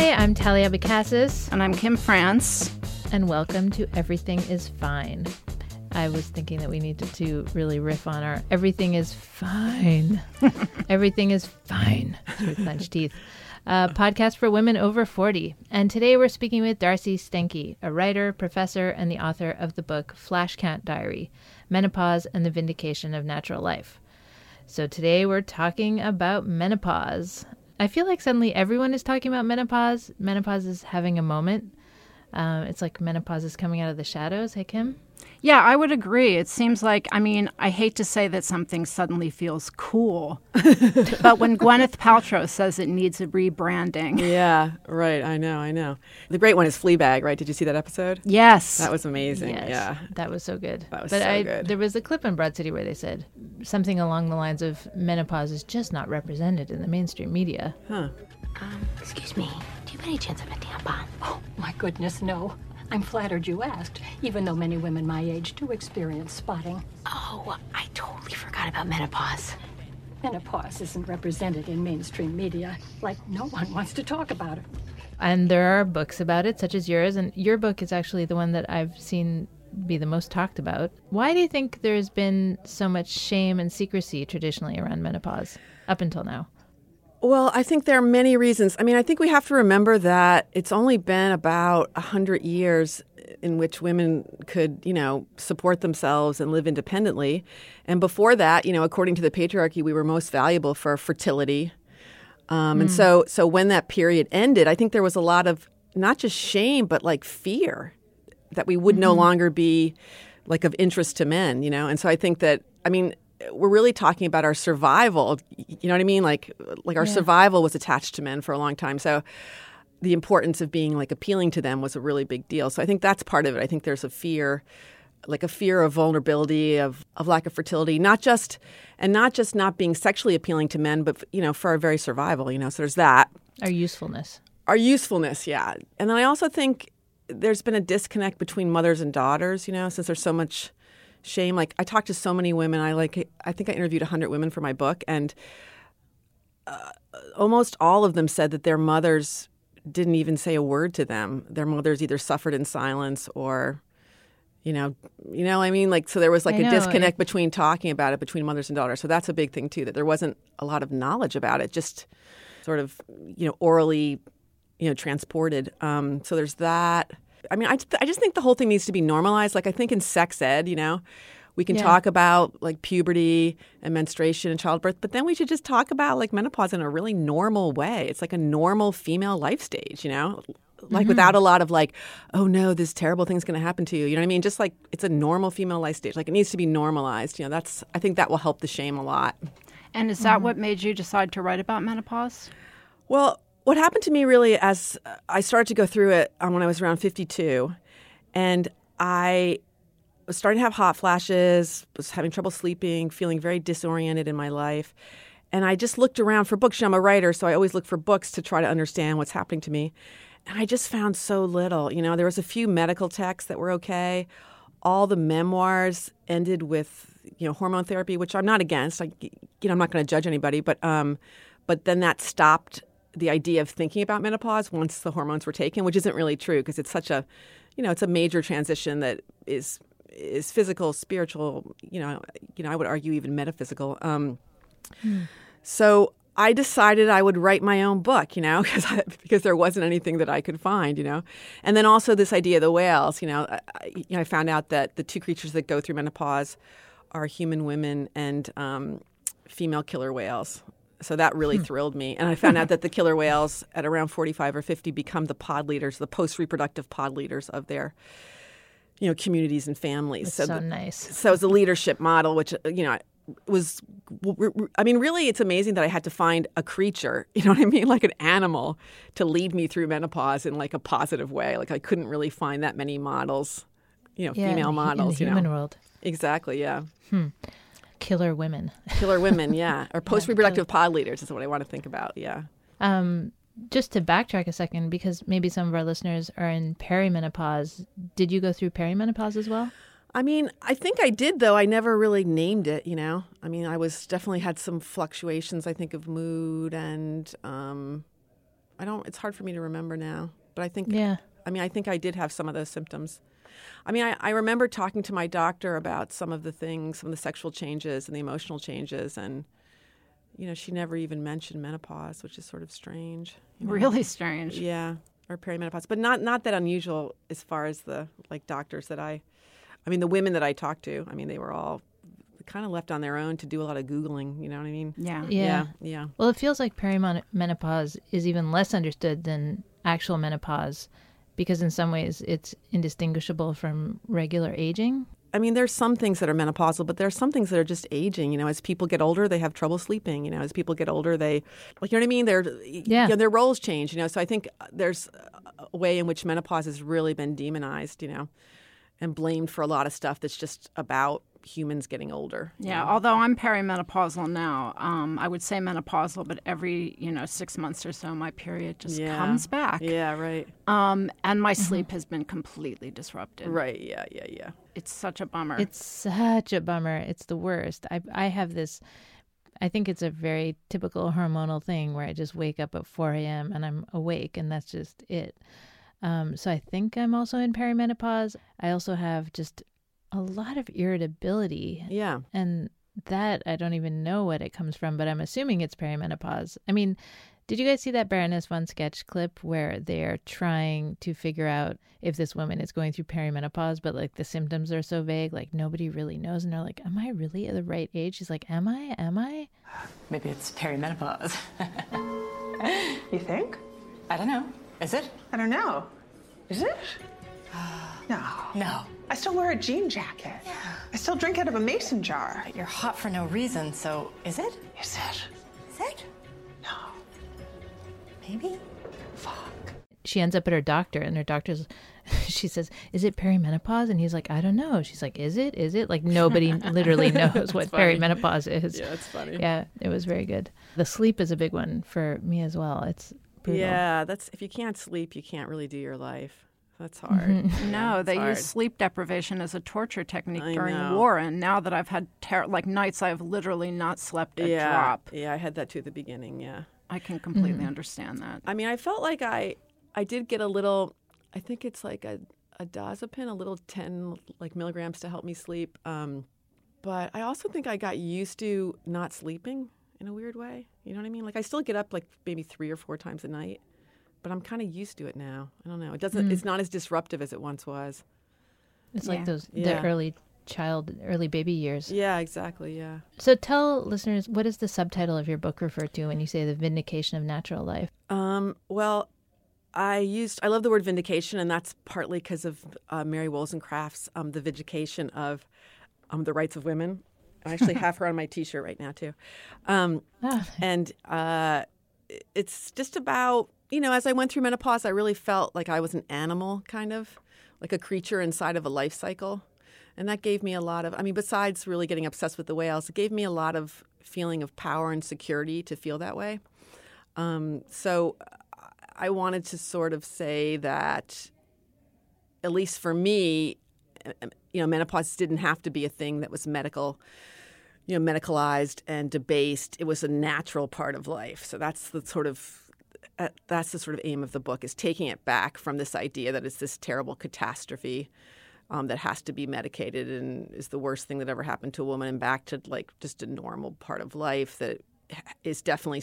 Hi, I'm Talia Bacassis, And I'm Kim France. and welcome to Everything is Fine. I was thinking that we needed to really riff on our Everything is Fine. Everything is Fine through clenched teeth. Podcast for women over 40. And today we're speaking with Darcey Steinke, a writer, professor, and the author of the book Flash Count Diary Menopause and the Vindication of Natural Life. So today we're talking about menopause. I feel like suddenly everyone is talking about menopause. Menopause is having a moment. Um, it's like menopause is coming out of the shadows. Hey, Kim? Yeah, I would agree. It seems like, I mean, I hate to say that something suddenly feels cool, but when Gwyneth Paltrow says it needs a rebranding, Yeah, right. I know, I know. The great one is Fleabag, right? Did you see that episode? yes. That was amazing. Yes, Yeah. that was so good. That was but so I, good. There was a clip in Broad City where they said something along the lines of menopause is just not represented in the mainstream media. Um, excuse me. Do you have any chance of a tampon? Oh, my goodness, no. I'm flattered you asked, even though many women my age do experience spotting. Oh, I totally forgot about menopause. Menopause isn't represented in mainstream media, like no one wants to talk about it. And there are books about it, such as yours. And your book is actually the one that I've seen be the most talked about. Why do you think there's been so much shame and secrecy traditionally around menopause up until now? Well, I think there are many reasons. I mean, I think we have to remember that it's only been about 100 years in which women could, you know, support themselves and live independently. And before that, you know, according to the patriarchy, we were most valuable for fertility. Um, And so, so when that period ended, I think there was a lot of not just shame, but like fear that we would no longer be like of interest to men, you know? And so I think that, I mean, we're really talking about our survival. You know what I mean? Like, like our survival was attached to men for a long time. So the importance of being like appealing to them was a really big deal. So I think that's part of it. I think there's a fear, like a fear of vulnerability, of, of lack of fertility, not just, and not just not being sexually appealing to men, but, you know, for our very survival, you know? So there's that Our usefulness. our usefulness, yeah. And then I also think there's been a disconnect between mothers and daughters, you know, since there's so much shame. Like I talked to so many women. I like I think I interviewed 100 women for my book and uh, almost all of them said that their mothers didn't even say a word to them. Their mothers either suffered in silence or you know, you know, I mean, like, so there was like I a know, disconnect it- between talking about it between mothers and daughters. So that's a big thing too. That there wasn't a lot of knowledge about it, just sort of, you know, orally, you know, transported. Um, so there's that. I mean, I, I just think the whole thing needs to be normalized. Like I think in sex ed, you know, we can Yeah. talk about like puberty and menstruation and childbirth, but then we should just talk about like menopause in a really normal way. It's like a normal female life stage, you know. like mm-hmm. without a lot of like, oh no, this terrible thing's going to happen to you. You know what I mean? Just like it's a normal female life stage. Like it needs to be normalized. You know, that's I think that will help the shame a lot. And is that mm-hmm. what made you decide to write about menopause? Well, what happened to me really as I started to go through it um, when I was around 52, and I was starting to have hot flashes, was having trouble sleeping, feeling very disoriented in my life. And I just looked around for books. I'm a writer, so I always look for books to try to understand what's happening to me. And I just found so little. You know, there was a few medical texts that were okay. All the memoirs ended with, you know, hormone therapy, which I'm not against. I, you know, I'm not going to judge anybody, but um, but then that stopped the idea of thinking about menopause once the hormones were taken, which isn't really true because it's such a, you know, it's a major transition that is is physical, spiritual. You know, you know, I would argue even metaphysical. Um, So I decided I would write my own book, you know, because because there wasn't anything that I could find, you know, and then also this idea of the whales, you know, I, I- you know, I found out that the two creatures that go through menopause are human women and um, female killer whales. So that really thrilled me, and I found out that the killer whales at around forty-five or fifty become the pod leaders, the post-reproductive pod leaders of their, you know, communities and families. So, the- nice. so it's a leadership model, which uh, you know was. I mean, really, it's amazing that I had to find a creature, you know what I mean, like an animal, to lead me through menopause in like a positive way. Like I couldn't really find that many models, you know, Yeah, female models. in the you human know, world. exactly, yeah, Killer women. killer women, yeah, or post-reproductive pod leaders is what I want to think about. Yeah. Um, just to backtrack a second, because maybe some of our listeners are in perimenopause. Did you go through perimenopause as well? I mean, I think I did though. I never really named it, you know. I mean, I was definitely had some fluctuations. I think of mood and um, I don't. It's hard for me to remember now, but I think. Yeah. I mean, I think I did have some of those symptoms. I mean, I, I remember talking to my doctor about some of the things, some of the sexual changes and the emotional changes, and you know, she never even mentioned menopause, which is sort of strange. you know. Really strange. Yeah, or perimenopause, but not not that unusual as far as the like doctors that I, I mean, the women that I talked to. I mean, they were all kind of left on their own to do a lot of googling. You know what I mean? Yeah. Yeah. yeah, yeah. Well, it feels like perimenopause is even less understood than actual menopause because in some ways it's indistinguishable from regular aging. I mean, there's some things that are menopausal, but there's some things that are just aging. You know, as people get older, they have trouble sleeping. You know, as people get older, they, like, you know what I mean? They're, Yeah. you know, their roles change. You know, so I think uh, there's a way in which menopause has really been demonized. You know, and blamed for a lot of stuff that's just about humans getting older. you Yeah, know? although I'm perimenopausal now, um, I would say menopausal, but every you know six months or so, my period just Yeah. comes back. Yeah, right. Um, and my sleep has been completely disrupted. Right. Yeah. Yeah. Yeah. It's such a bummer. It's such a bummer. It's the worst. I I have this. I think it's a very typical hormonal thing where I just wake up at 4 a.m. and I'm awake, and that's just it. Um, so I think I'm also in perimenopause. I also have just a lot of irritability, Yeah. and that I don't even know what it comes from, but I'm assuming it's perimenopause. I mean, did you guys see that Baroness von Sketch clip where they're trying to figure out if this woman is going through perimenopause, but like the symptoms are so vague, like nobody really knows, and they're like, "Am I really at the right age?" She's like, "Am I? Am I?" Maybe it's perimenopause. You think? I don't know. Is it? I don't know. Is it? No. No. I still wear a jean jacket. Yeah. I still drink out of a mason jar. But you're hot for no reason, so is it? Is it? Is it? No. Maybe? Fuck. She ends up at her doctor, and her doctor's. She says, "Is it perimenopause?" And he's like, "I don't know." She's like, "Is it? Is it?" Like nobody literally knows what funny. perimenopause is. Yeah, it's funny. Yeah, it was very good. The sleep is a big one for me as well. It's brutal. Yeah. That's if you can't sleep, you can't really do your life. That's hard. no, they hard. use sleep deprivation as a torture technique I during know. war, and now that I've had ter- like nights I've literally not slept a yeah. drop, Yeah. I had that too at the beginning. Yeah. I can completely understand that. I mean, I felt like I, I did get a little. I think it's like a a diazepam, a little ten like milligrams to help me sleep. Um, but I also think I got used to not sleeping in a weird way. You know what I mean? Like I still get up like maybe three or four times a night, but I'm kind of used to it now. I don't know. It doesn't. It's not as disruptive as it once was. It's Yeah. like those Yeah. the early child, early baby years. Yeah. Exactly. Yeah. So tell listeners what does the subtitle of your book refer to when you say the vindication of natural life? Um, well, I used I love the word vindication, and that's partly because of uh, Mary Wollstonecraft's um, "The Vindication of um, the Rights of Women." I actually have her on my T-shirt right now too, um, and uh, it's just about you know as I went through menopause, I really felt like I was an animal, kind of like a creature inside of a life cycle, and that gave me a lot of. I mean, besides really getting obsessed with the whales, it gave me a lot of feeling of power and security to feel that way. Um, so I wanted to sort of say that, at least for me, you know, menopause didn't have to be a thing that was medical, you know, medicalized and debased. It was a natural part of life. So that's the sort of uh, that's the sort of aim of the book is taking it back from this idea that it's this terrible catastrophe um, that has to be medicated and is the worst thing that ever happened to a woman, and back to like just a normal part of life that is definitely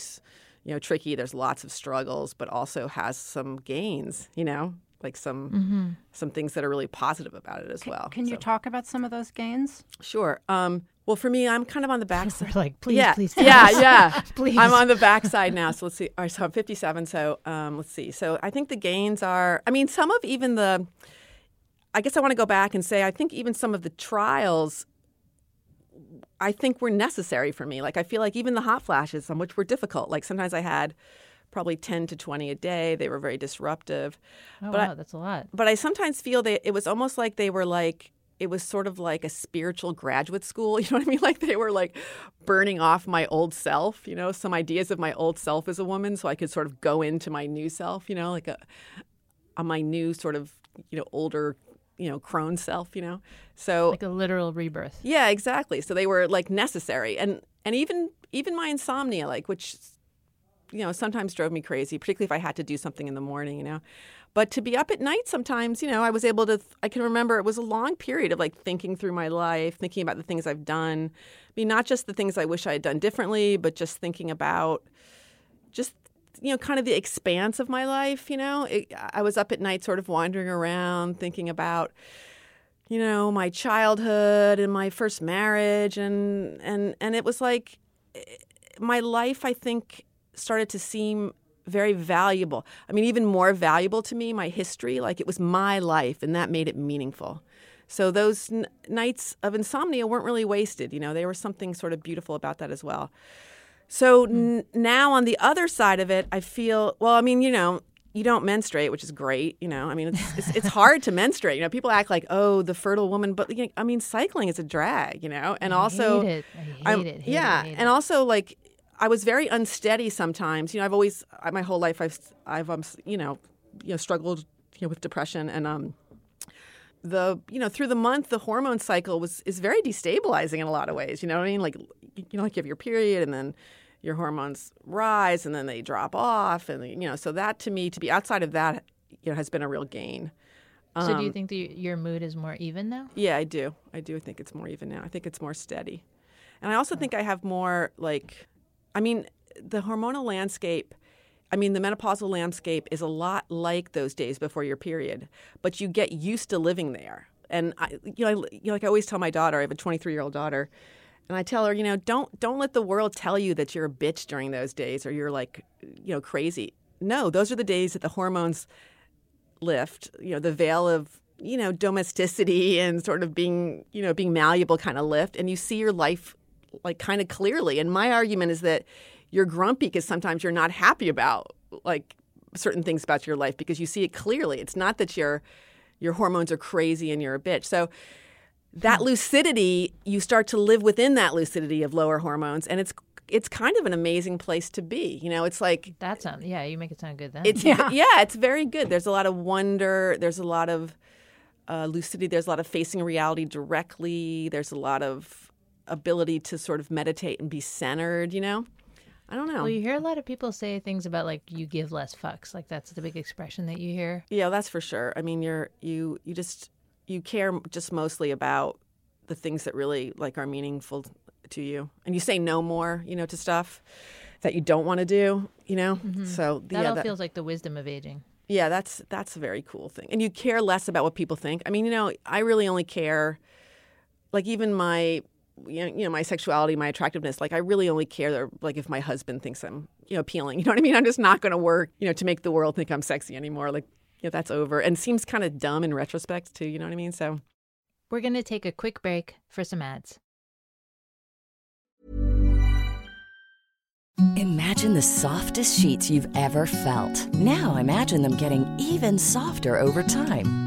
you know tricky. There's lots of struggles, but also has some gains. You know, like some Mm-hmm. some things that are really positive about it as well. Can you talk about some of those gains? Sure. Um, well, for me, I'm kind of on the backside. like, please, yeah, please yeah, yeah. Please. I'm on the backside now. So let's see. All right, so I'm 57. So um, let's see. So I think the gains are. I mean, some of even the. I guess I want to go back and say I think even some of the trials. I think were necessary for me. Like I feel like even the hot flashes, some which were difficult. Like sometimes I had probably 10 to 20 a day. They were very disruptive. Oh, But I- that's a lot. but I sometimes feel that it was almost like they were like it was sort of like a spiritual graduate school. You know what I mean? Like they were like burning off my old self. You know, some ideas of my old self as a woman, so I could sort of go into my new self. You know, like a on my new sort of you know older you know crone self. You know, so Like a literal rebirth. yeah, exactly. So they were like necessary, and and even even my insomnia, like which you know sometimes drove me crazy, particularly if I had to do something in the morning. You know, but to be up at night sometimes, you know, I was able to. I can remember it was a long period of like thinking through my life, thinking about the things I've done. I mean, not just the things I wish I had done differently, but just thinking about just you know kind of the expanse of my life you know it, i was up at night sort of wandering around thinking about you know my childhood and my first marriage and and and it was like eh, my life i think started to seem very valuable i mean even more valuable to me my history like it was my life and that made it meaningful so those n- nights of insomnia weren't really wasted you know there was something sort of beautiful about that as well so hmm. n- now on the other side of it, I feel well. I mean, you know, you don't menstruate, which is great. You know, I mean, it's it's, it's hard to menstruate. You know, people act like oh, the fertile woman, but you know, I mean, cycling is a drag. You know, and I also hate it. I hate I'm- it, hate it, yeah, hate and also like I was very unsteady sometimes. You know, I've always my whole life I've I've um, you know you know struggled you know with depression and um the you know through the month the hormone cycle was is very destabilizing in a lot of ways. You know what i mean? Like you know like you have your period and then your hormones rise and then they drop off and you know so that to me to be outside of that you know has been a real gain. So do you Um, think that your mood is more even now? yeah i do. I do think it's more even now. I think it's more steady. And i also think i have more like i mean the hormonal landscape I mean, the menopausal landscape is a lot like those days before your period, but you get used to living there. And I, you know, I, you know, like I always tell my daughter, I have a 23 year old daughter, and I tell her, you know, don't don't let the world tell you that you're a bitch during those days or you're like, you know, crazy. No, those are the days that the hormones lift. You know, the veil of you know domesticity and sort of being you know being malleable kind of lift, and you see your life like kind of clearly. And my argument is that you're grumpy because sometimes you're not happy about like certain things about your life because you see it clearly. It's not that your your hormones are crazy and you're a bitch. So that lucidity, you start to live within that lucidity of lower hormones, and it's it's kind of an amazing place to be. You know, it's like That sound yeah, you make it sound good then. it's yeah. it's very good. There's a lot of wonder. There's a lot of uh, lucidity. There's a lot of facing reality directly. There's a lot of ability to sort of meditate and be centered. You know, I don't know. Well, you hear a lot of people say things about like you give less fucks. Like that's the big expression that you hear. Yeah, that's for sure. I mean, you're you you just you care just mostly about the things that really like are meaningful to you, and you say no more, you know, to stuff that you don't want to do. You know, mm-hmm. so That yeah, all that- feels like the wisdom of aging. yeah, that's that's a very cool thing, and you care less about what people think. I mean, you know, I really only care, like even my you know my sexuality, my attractiveness. Like I really only care like if my husband thinks I'm you know appealing. You know what I mean? I'm just not going to work you know to make the world think I'm sexy anymore. Like you know that's over and seems kind of dumb in retrospect too. You know what I mean? So we're going to take a quick break for some ads. Imagine the softest sheets you've ever felt. Now imagine them getting even softer over time.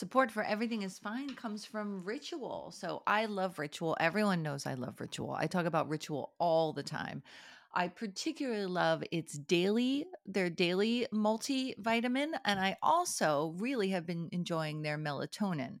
Support for Everything is Fine comes from Ritual. So I love Ritual. Everyone knows I love Ritual. I talk about Ritual all the time. I particularly love its daily, their daily multivitamin. And I also really have been enjoying their melatonin.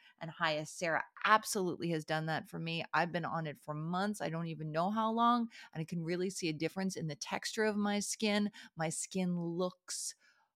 and Hyacera absolutely has done that for me. I've been on it for months. I don't even know how long. And I can really see a difference in the texture of my skin. My skin looks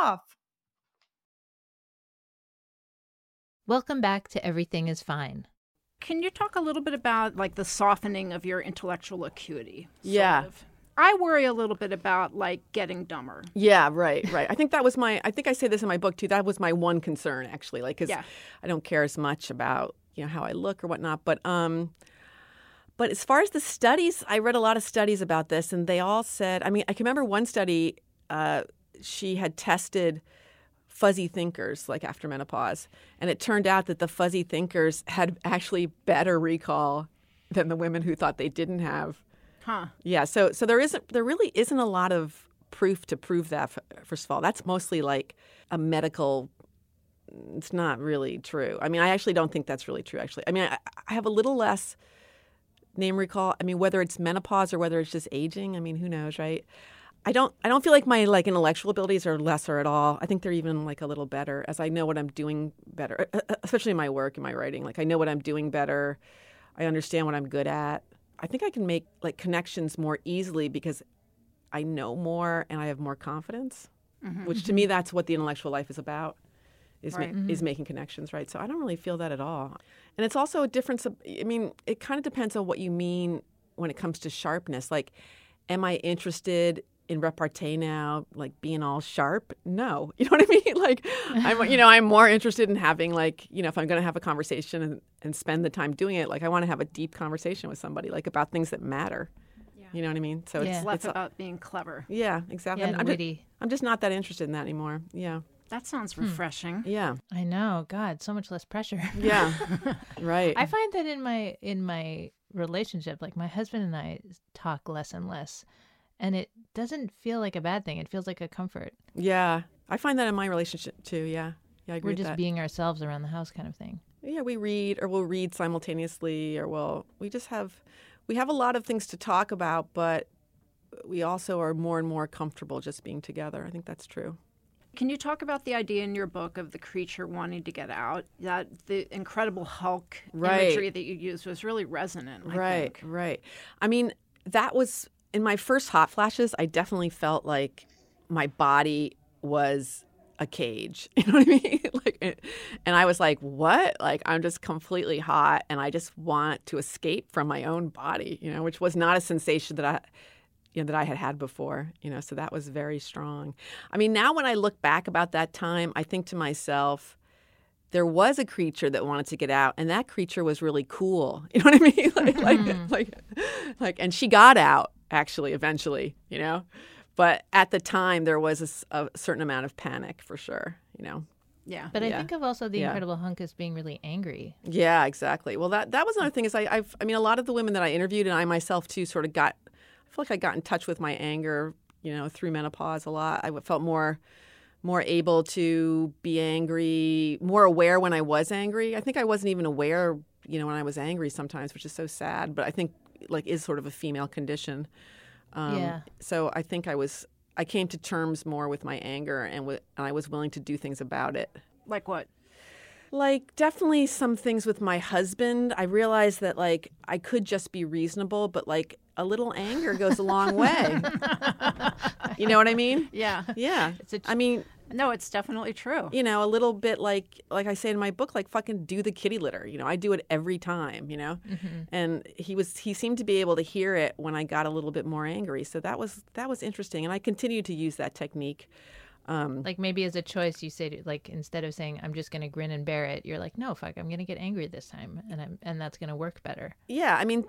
off. Welcome back to Everything is Fine. Can you talk a little bit about like the softening of your intellectual acuity? Yeah. Of? I worry a little bit about like getting dumber. Yeah, right, right. I think that was my. I think I say this in my book too. That was my one concern actually, like because Yeah. I don't care as much about you know how I look or whatnot. But um, but as far as the studies, I read a lot of studies about this, and they all said. I mean, I can remember one study. Uh, she had tested fuzzy thinkers like after menopause, and it turned out that the fuzzy thinkers had actually better recall than the women who thought they didn't have. Huh. Yeah, so so there isn't there really isn't a lot of proof to prove that. First of all, that's mostly like a medical. It's not really true. I mean, I actually don't think that's really true. Actually, I mean, I, I have a little less name recall. I mean, whether it's menopause or whether it's just aging. I mean, who knows, right? I don't. I don't feel like my like intellectual abilities are lesser at all. I think they're even like a little better as I know what I'm doing better, especially in my work and my writing. Like I know what I'm doing better. I understand what I'm good at. I think I can make like connections more easily because I know more and I have more confidence. Mm-hmm. Which to me, that's what the intellectual life is about. Is ma- Right. Mm-hmm. is making connections, right? So I don't really feel that at all. And it's also a difference. Of, I mean, it kind of depends on what you mean when it comes to sharpness. Like, am I interested in repartee now, like being all sharp? No, you know what I mean. Like, I'm, you know, I'm more interested in having like, you know, if I'm going to have a conversation and, and spend the time doing it, like I want to have a deep conversation with somebody, like about things that matter. Yeah. You know what I mean? So It's it's less it's about being clever. yeah, exactly. Yeah, I'm, and I'm, just, witty. I'm just not that interested in that anymore. Yeah, That sounds Hmm. refreshing. yeah, I know. God, so much less pressure. yeah. right. I find that in my in my relationship, like my husband and I talk less and less, and it doesn't feel like a bad thing. It feels like a comfort. yeah, I find that in my relationship too. Yeah, yeah. I agree We're with just that. being ourselves around the house, kind of thing. yeah we read or we'll read simultaneously or we'll we just have we have a lot of things to talk about but we also are more and more comfortable just being together i think that's true Can you talk about the idea in your book of the creature wanting to get out? That the Incredible Hulk Right. imagery that you used was really resonant. I right think. right i mean that was in my first hot flashes i definitely felt like my body was a cage. You know what i mean? Like and i was like what? Like i'm just completely hot and i just want to escape from my own body you know which was not a sensation that i you know that i had had before you know so that was very strong. I mean now when i look back about that time i think to myself there was a creature that wanted to get out and that creature was really cool. You know what i mean? Like like, mm-hmm. like like and she got out actually eventually you know but at the time there was a certain amount of panic for sure you know Yeah. But I Yeah. think of also the Yeah. Incredible Hulk as being really angry. yeah exactly well that that was another thing is I, i've i mean a lot of the women that i interviewed and i myself too sort of got i feel like i got in touch with my anger you know through menopause a lot i felt more more able to be angry more aware when i was angry i think i wasn't even aware you know when i was angry sometimes which is so sad but i think like is sort of a female condition um, Yeah. so i think i was i came to terms more with my anger and, with, and i was willing to do things about it Like what? like definitely some things with my husband. I realized that like I could just be reasonable, but like a little anger goes a long way. you know what I mean? Yeah. Yeah. It's a I mean, No, it's definitely true. you know, a little bit like like I say in my book, like fucking do the kitty litter. You know, I do it every time. You know, and he was he seemed to be able to hear it when I got a little bit more angry. So that was that was interesting, and I continue to use that technique. Um, Like maybe as a choice, you say to, like instead of saying I'm just going to grin and bear it, you're like, no, fuck, I'm going to get angry this time, and I'm and that's going to work better. Yeah, I mean,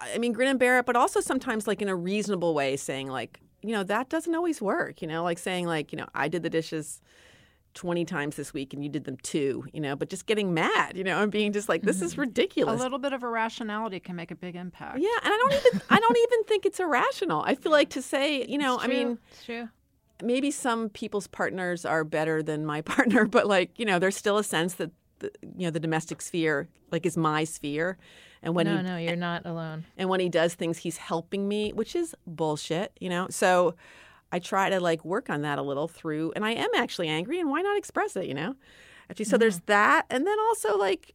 I mean, grin and bear it, but also sometimes like in a reasonable way, saying like, you know, that doesn't always work. You know, like saying like, you know, I did the dishes twenty times this week and you did them two. You know, but just getting mad. You know, and being just like, this is mm-hmm. ridiculous. A little bit of irrationality can make a big impact. Yeah, and I don't even I don't even think it's irrational. I feel like to say, you know, I mean, it's true. maybe some people's partners are better than my partner, but like, you know, there's still a sense that the, you know the domestic sphere like is my sphere, and when no, he no, you're not alone. and when he does things he's helping me which is bullshit you know? So i try to like work on that a little through and i am actually angry and why not express it you know? Actually so there's mm-hmm. that and then also like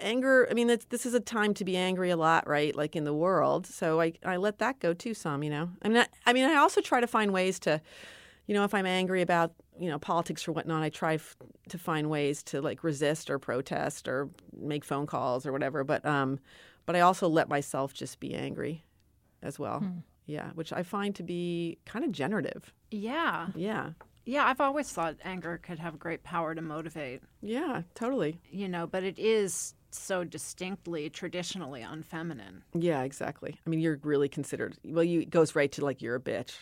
anger i mean this is a time to be angry a lot right like in the world. So i, I let that go too some you know? I mean I, I mean i also try to find ways to you know if i'm angry about you know politics or whatnot i try f- to find ways to like resist or protest or make phone calls or whatever but um but i also let myself just be angry as well. Yeah which i find to be kind of generative. Yeah. yeah. Yeah, I've always thought anger could have great power to motivate, yeah totally. You know, but it is so distinctly traditionally unfeminine. yeah exactly. I mean you're really considered well you it goes right to like you're a bitch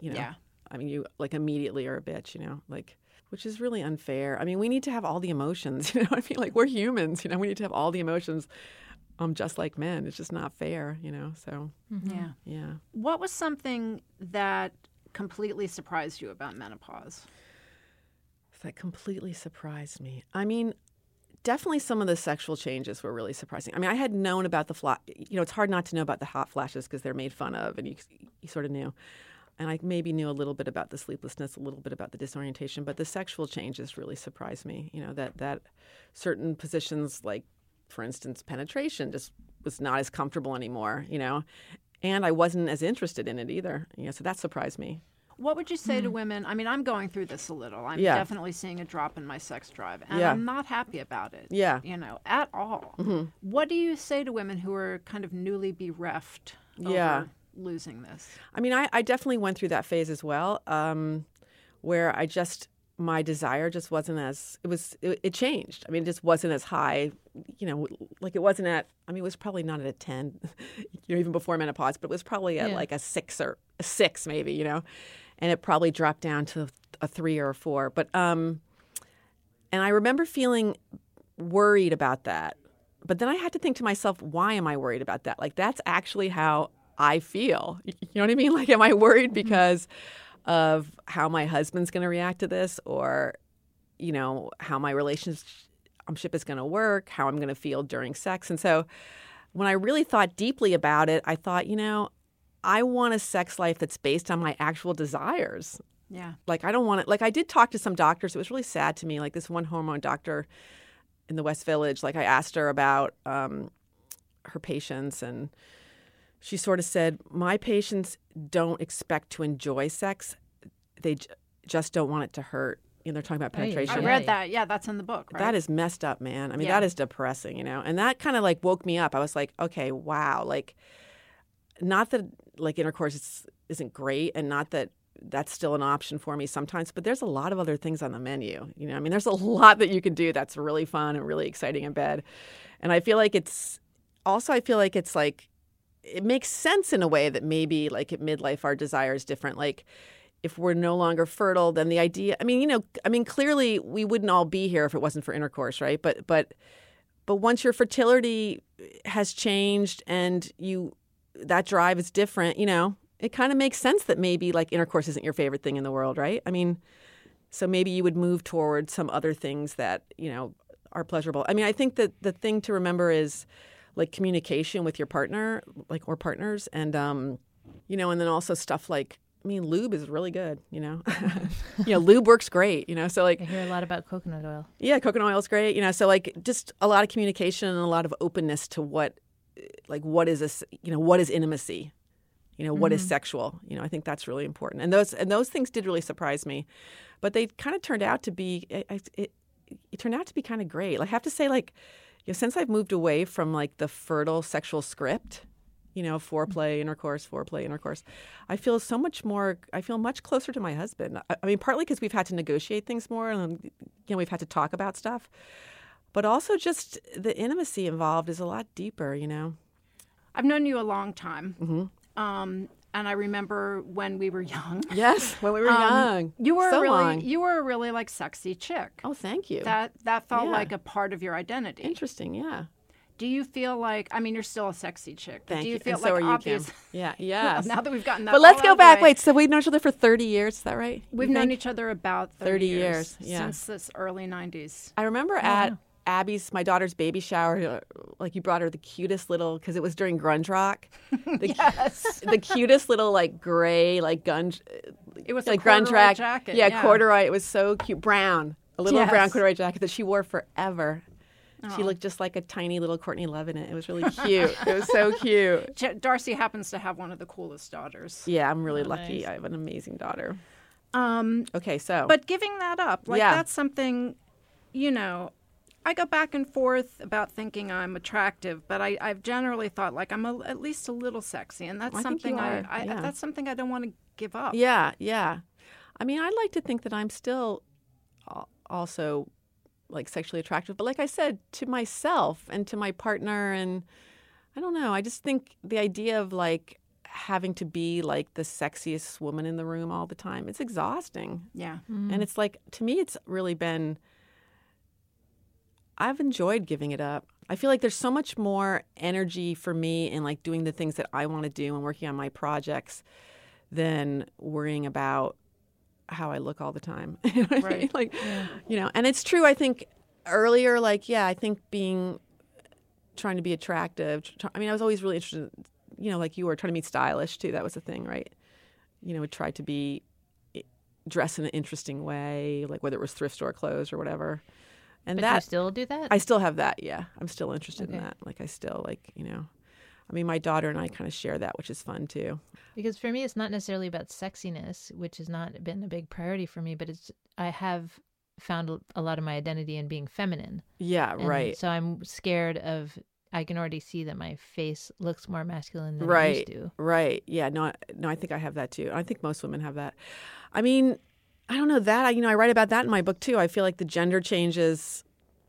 you know? Yeah. I mean you like immediately are a bitch you know like which is really unfair i mean we need to have all the emotions you know what i mean like we're humans you know we need to have all the emotions um just like men it's just not fair you know so Yeah. yeah What was something that completely surprised you about menopause? that completely surprised me. I mean, definitely some of the sexual changes were really surprising. I mean, I had known about the flash. You know, it's hard not to know about the hot flashes because they're made fun of, and you you sort of knew. And I maybe knew a little bit about the sleeplessness, a little bit about the disorientation, but the sexual changes really surprised me. You know, that that certain positions, like for instance, penetration, just was not as comfortable anymore. You know, and I wasn't as interested in it either. You know, so that surprised me. What would you say to women? I mean, I'm going through this a little. I'm Hmm. Yeah. definitely seeing a drop in my sex drive, and Yeah. I'm not happy about it. Yeah. You know, at all. Mhm. What do you say to women who are kind of newly bereft over Yeah. Losing this? I mean, I, I definitely went through that phase as well, um, where I just my desire just wasn't as it was it, it changed i mean it just wasn't as high you know like it wasn't at i mean it was probably not at a 10 you know even before menopause but it was probably at Yeah. like a 6 or a 6 maybe you know and it probably dropped down to a 3 or a 4 but um and i remember feeling worried about that but then i had to think to myself why am i worried about that like that's actually how i feel. You know what i mean? Like am i worried because of how my husband's going to react to this or you know how my relationship is going to work how i'm going to feel during sex? And so when i really thought deeply about it i thought you know i want a sex life that's based on my actual desires. Yeah. like i don't want it like i did talk to some doctors. It was really sad to me. Like this one hormone doctor in the west village like i asked her about um, her patients and she sort of said my patients don't expect to enjoy sex they j- just don't want it to hurt you know they're talking about Ay, ay, penetration I read that. Yeah, that's in the book, right? that is messed up, man. I mean, Yeah. that is depressing, you know. And that kind of like woke me up. I was like, okay, wow. Like, not that like intercourse is, isn't great, and not that that's still an option for me sometimes, but there's a lot of other things on the menu. You know, I mean, there's a lot that you can do that's really fun and really exciting in bed. And I feel like it's also, I feel like it's like it makes sense in a way that maybe like at midlife our desire is different. Like if we're no longer fertile, then the idea I mean, you know, I mean clearly we wouldn't all be here if it wasn't for intercourse, right? But but but once your fertility has changed and you that drive is different, you know, it kind of makes sense that maybe like intercourse isn't your favorite thing in the world, right? I mean, so maybe you would move toward some other things that, you know, are pleasurable. I mean, I think that the thing to remember is like communication with your partner, like or partners and um you know, and then also stuff like I mean, lube is really good, you know. you know, lube works great, you know. So like I hear a lot about coconut oil. yeah, coconut oil is great. You know, so like just a lot of communication and a lot of openness to what, like, what is this? You know, what is intimacy? You know, what is Mhm. sexual? You know, I think that's really important. And those and those things did really surprise me, but they kind of turned out to be it, it, it, it turned out to be kind of great. Like, I have to say, like, you know, since I've moved away from like the fertile sexual script. You know, foreplay, intercourse, foreplay, intercourse. I feel so much more. I feel much closer to my husband. I, I mean, partly because we've had to negotiate things more, and you know, we've had to talk about stuff but also just the intimacy involved is a lot deeper, you know. I've known you a long time. Mm-hmm. Um, and I remember when we were young. Yes, when we were Um, young. You were So really long. you were a really like sexy chick. Oh, thank you. That that felt Yeah. like a part of your identity. Interesting, yeah. Do you feel like I mean you're still a sexy chick, but Thank do you you. feel and like so are you, obvious Kim. Yeah, yeah. now that we've gotten that But let's go out of the back. way- Wait, so we've known each other for 30 years, is that right? We've known each other about 30, 30 years, years, yeah. since this early 90s. I remember at Abby's, my daughter's baby shower, uh, like you brought her the cutest little, because it was during grunge rock. The, yes. the cutest little like gray, like gun, It was a like grunge rack. jacket, Yeah, yeah. corduroy. It was so cute. Brown. A little brown corduroy jacket that she wore forever. She looked just like a tiny little Courtney Love in it. It was really cute. it was so cute. Darcey happens to have one of the coolest daughters. Yeah, I'm really Oh, lucky. nice. I have an amazing daughter. Um, Okay, so But giving that up, like Yeah. that's something, you know, I go back and forth about thinking I'm attractive, but I, I've generally thought like I'm a, at least a little sexy, and that's I think you something I, I yeah. that's something I don't want to give up. Yeah, yeah. I mean, I like to think that I'm still also like sexually attractive, but like I said, to myself and to my partner and I don't know, I just think the idea of like having to be like the sexiest woman in the room all the time, it's exhausting. Yeah. Mm. And it's like to me it's really been I've enjoyed giving it up. I feel like there's so much more energy for me in like doing the things that I want to do and working on my projects than worrying about how I look all the time. You know what I mean? Right. Like, you know, and it's true. I think earlier, like, yeah, I think being trying to be attractive. tr- I mean, I was always really interested. You know, like you were trying to be stylish too. That was a thing, right? You know, would try to be eh, dress in an interesting way, like whether it was thrift store clothes or whatever. And But that you still do that? I still have that. Yeah, I'm still interested in that. Like, I still like, you know. I mean, my daughter and I kind of share that, which is fun too. Because for me, it's not necessarily about sexiness, which has not been a big priority for me, but it's I have found a- lot of my identity in being feminine. Yeah, And right. So I'm scared of. I can already see that my face looks more masculine than it right used to. right yeah no no i think i have that too i think most women have that i mean I don't know that I you know I write about that in my book too. I feel like the gender changes.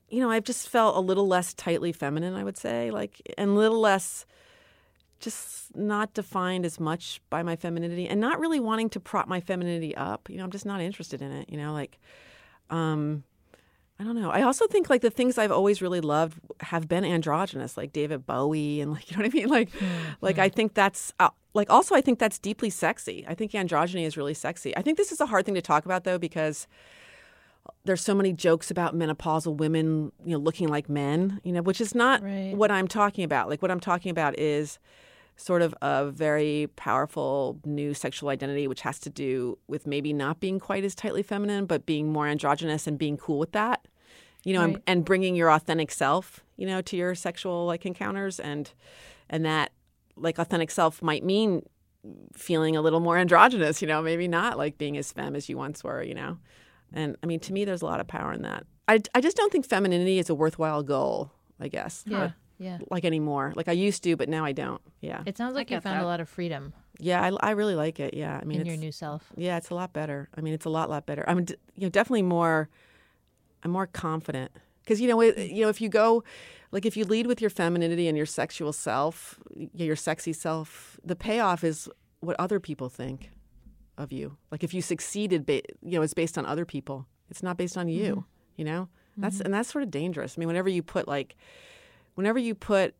You know, I've just felt a little less tightly feminine. I would say, like, and a little less just not defined as much by my femininity and not really wanting to prop my femininity up. You know, I'm just not interested in it. You know, like, um, I don't know. I also think like the things I've always really loved have been androgynous, like David Bowie and like you know what I mean. Like, like I think that's uh, like also I think that's deeply sexy. I think androgyny is really sexy. I think this is a hard thing to talk about though because there's so many jokes about menopausal women, you know, looking like men, you know, which is not Right. what I'm talking about. Like what I'm talking about is sort of a very powerful new sexual identity, which has to do with maybe not being quite as tightly feminine, but being more androgynous and being cool with that, you know, and, Right. and bringing your authentic self, you know, to your sexual like encounters, and and that like authentic self might mean feeling a little more androgynous, you know, maybe not like being as femme as you once were, you know. And I mean, to me, there's a lot of power in that. I, I just don't think femininity is a worthwhile goal, I guess. Yeah, yeah. Like anymore. Like I used to, but now I don't. Yeah. It sounds like you found that. a lot of freedom Yeah, I, I really like it. Yeah. I mean, in your new self. yeah, it's a lot better. I mean, it's a lot, lot better. I'm, d- you know, definitely more. I'm more confident because you know, it, you know, if you go, like, if you lead with your femininity and your sexual self, your sexy self, the payoff is what other people think of you. Like, if you succeeded, ba- you know, it's based on other people. It's not based on you. Mm-hmm. You know, that's mm-hmm. and that's sort of dangerous. I mean, whenever you put like, whenever you put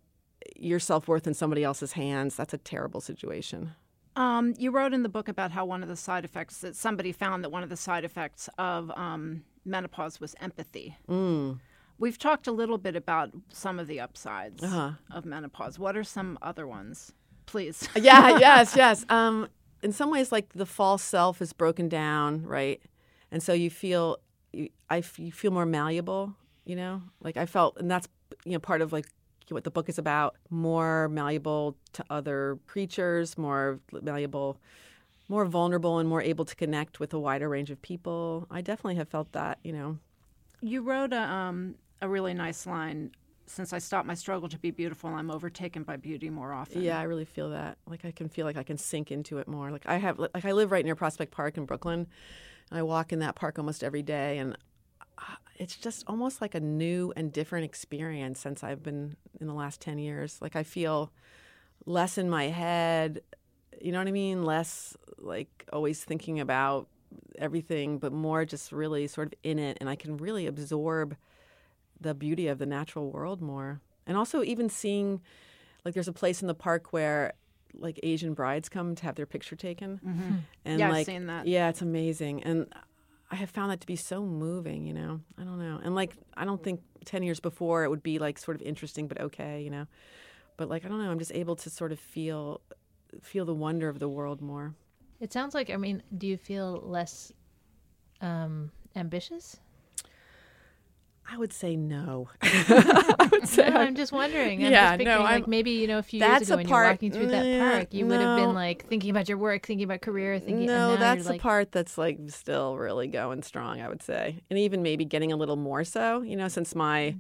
your self worth in somebody else's hands, that's a terrible situation. Um, you wrote in the book about how one of the side effects that somebody found that one of the side effects of um, menopause was empathy. Mm. We've talked a little bit about some of the upsides Uh-huh. of menopause. What are some other ones, please? yeah, yes, yes. Um, in some ways, like the false self is broken down, right? And so you feel, you, I f- you feel more malleable. You know, like I felt, and that's you know part of like what the book is about. More malleable to other creatures, more malleable, more vulnerable, and more able to connect with a wider range of people. I definitely have felt that. You know, You wrote a, um, a really nice line. Since I stopped my struggle to be beautiful, I'm overtaken by beauty more often. Yeah, I really feel that. Like I can feel like I can sink into it more. Like I have like I live right near Prospect Park in Brooklyn. And I walk in that park almost every day and it's just almost like a new and different experience since I've been in the last 10 years. Like I feel less in my head, you know what I mean? Less like always thinking about everything, but more just really sort of in it and I can really absorb the beauty of the natural world more. And also even seeing like there's a place in the park where like Asian brides come to have their picture taken. Mhm. And Yeah, I've like seen that. Yeah, it's amazing. And I have found that to be so moving, you know. I don't know. And like I don't think 10 years before it would be like sort of interesting but okay, you know. But like I don't know, I'm just able to sort of feel feel the wonder of the world more. It sounds like. I mean, do you feel less um, ambitious? I would say no. I would say no, I- I'm just wondering. I'm yeah, just picturing, no, I'm, maybe you know a few years ago when part- you're walking through that park, you would have been like thinking about your work, thinking about career, thinking. and No, that's the like, part that's like still really going strong, I would say. And even maybe getting a little more so, you know, since my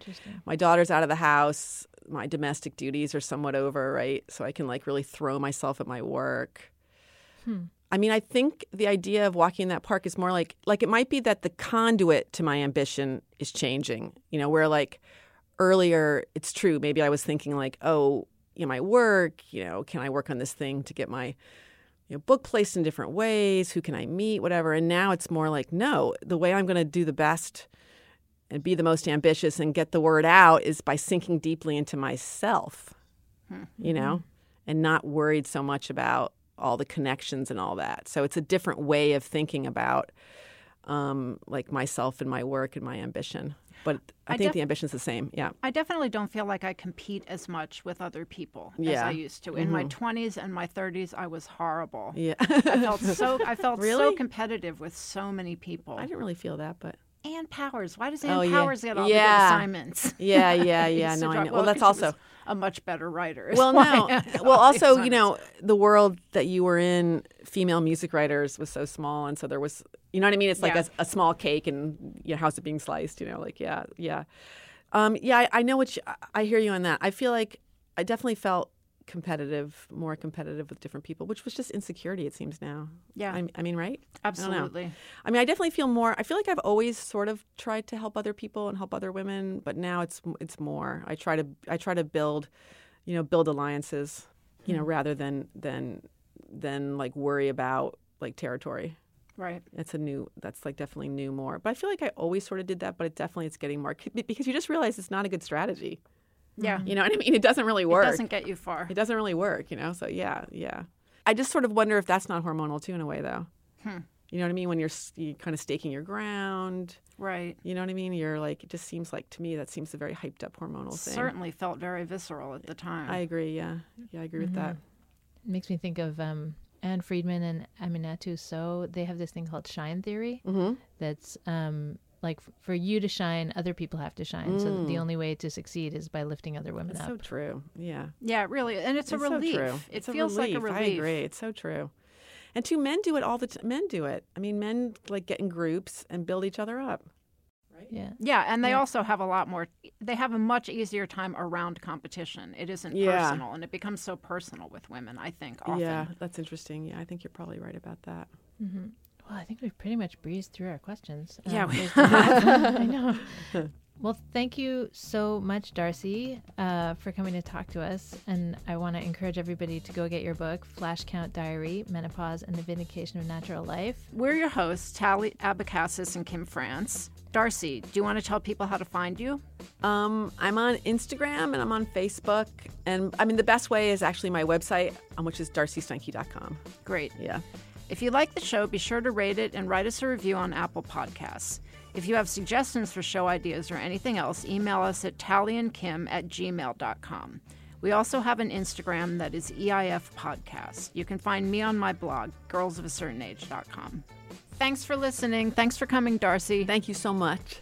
my daughter's out of the house, my domestic duties are somewhat over, right? So I can like really throw myself at my work. Hmm. I mean, I think the idea of walking in that park is more like like it might be that the conduit to my ambition is changing. You know, where like earlier, it's true. Maybe I was thinking like, oh, you know, my work. You know, can I work on this thing to get my you know, book placed in different ways? Who can I meet? Whatever. And now it's more like, no, the way I'm going to do the best and be the most ambitious and get the word out is by sinking deeply into myself. Hmm. You know, hmm. and not worried so much about all the connections and all that. So it's a different way of thinking about um, like myself and my work and my ambition. But I, I think def- the ambition's the same. Yeah. I definitely don't feel like I compete as much with other people as I used to. In my Mhm. 20s and my 30s, I was horrible. Yeah. I felt so I felt so competitive with so many people. I didn't really feel that, but Ann Powers. Why does Oh, Ann yeah. Powers get all the Yeah. good assignments? Yeah, yeah, yeah. No, I know. Well, that's she was also- a much better writer. Well, no. Well, also, you know, the world that you were in, female music writers, was so small, and so there was, you know what I mean? It's like Yeah. a, a small cake, and you know, how's it being sliced? You know, like yeah, yeah, um, yeah. I, I know what you, I- I hear you on that. I feel like I definitely felt competitive, more competitive with different people, which was just insecurity. It seems now. Yeah. I, I mean, right? I. Absolutely. I mean, I definitely feel more. I feel like I've always sort of tried to help other people and help other women, but now it's it's more. I try to I try to build, you know, build alliances, you know, mm-hmm. rather than than than like worry about like territory. Right. That's a new. That's like definitely new more. But I feel like I always sort of did that. But it definitely it's getting more because you just realize it's not a good strategy. Yeah. You know what I mean? It doesn't really work. It doesn't get you far. It doesn't really work. You know. So yeah, yeah. I just sort of wonder if that's not hormonal too in a way though. Hmm. You know what I mean? When you're, s- you kind of staking your ground. Right. You know what I mean? You're like, it just seems like to me that seems a very hyped up hormonal thing. Certainly felt very visceral at the time. I agree. Yeah. Yeah, I agree with that. It makes me think of um, Ann Friedman and Aminatou Sow. They have this thing called shine theory. Mm-hmm. That's um, like f- for you to shine, other people have to shine. So the Mm. only way to succeed is by lifting other women It's up. so true. Yeah. Yeah, really, and it's, a relief. So true. It It's a feels like a relief. I agree. It's so true. And two men do it all the time. Men do it. I mean, men like get in groups and build each other up. Right? Yeah. Yeah, and they Yeah. also have a lot more. They have a much easier time around competition. It isn't Yeah. personal, and it becomes so personal with women. I think often. Yeah, that's interesting. Yeah, I think you're probably right about that. hmm Well, I think we've pretty much breezed through our questions. Yeah, Um, we- there's I know. Well, thank you so much, Darcey, uh, for coming to talk to us. And I want to encourage everybody to go get your book, Flash Count Diary Menopause and the Vindication of Natural Life. We're your hosts, Tally Abecassis and Kim France. Darcey, do you want to tell people how to find you? Um, I'm on Instagram and I'm on Facebook. And I mean, the best way is actually my website, um, which is darceysteinke.com. Great. Yeah. If you like the show, be sure to rate it and write us a review on Apple Podcasts. If you have suggestions for show ideas or anything else, email us at tallyandkim at gmail.com. We also have an Instagram that is EIF Podcast. You can find me on my blog, girlsofacertainage.com. Thanks for listening. Thanks for coming, Darcey. Thank you so much.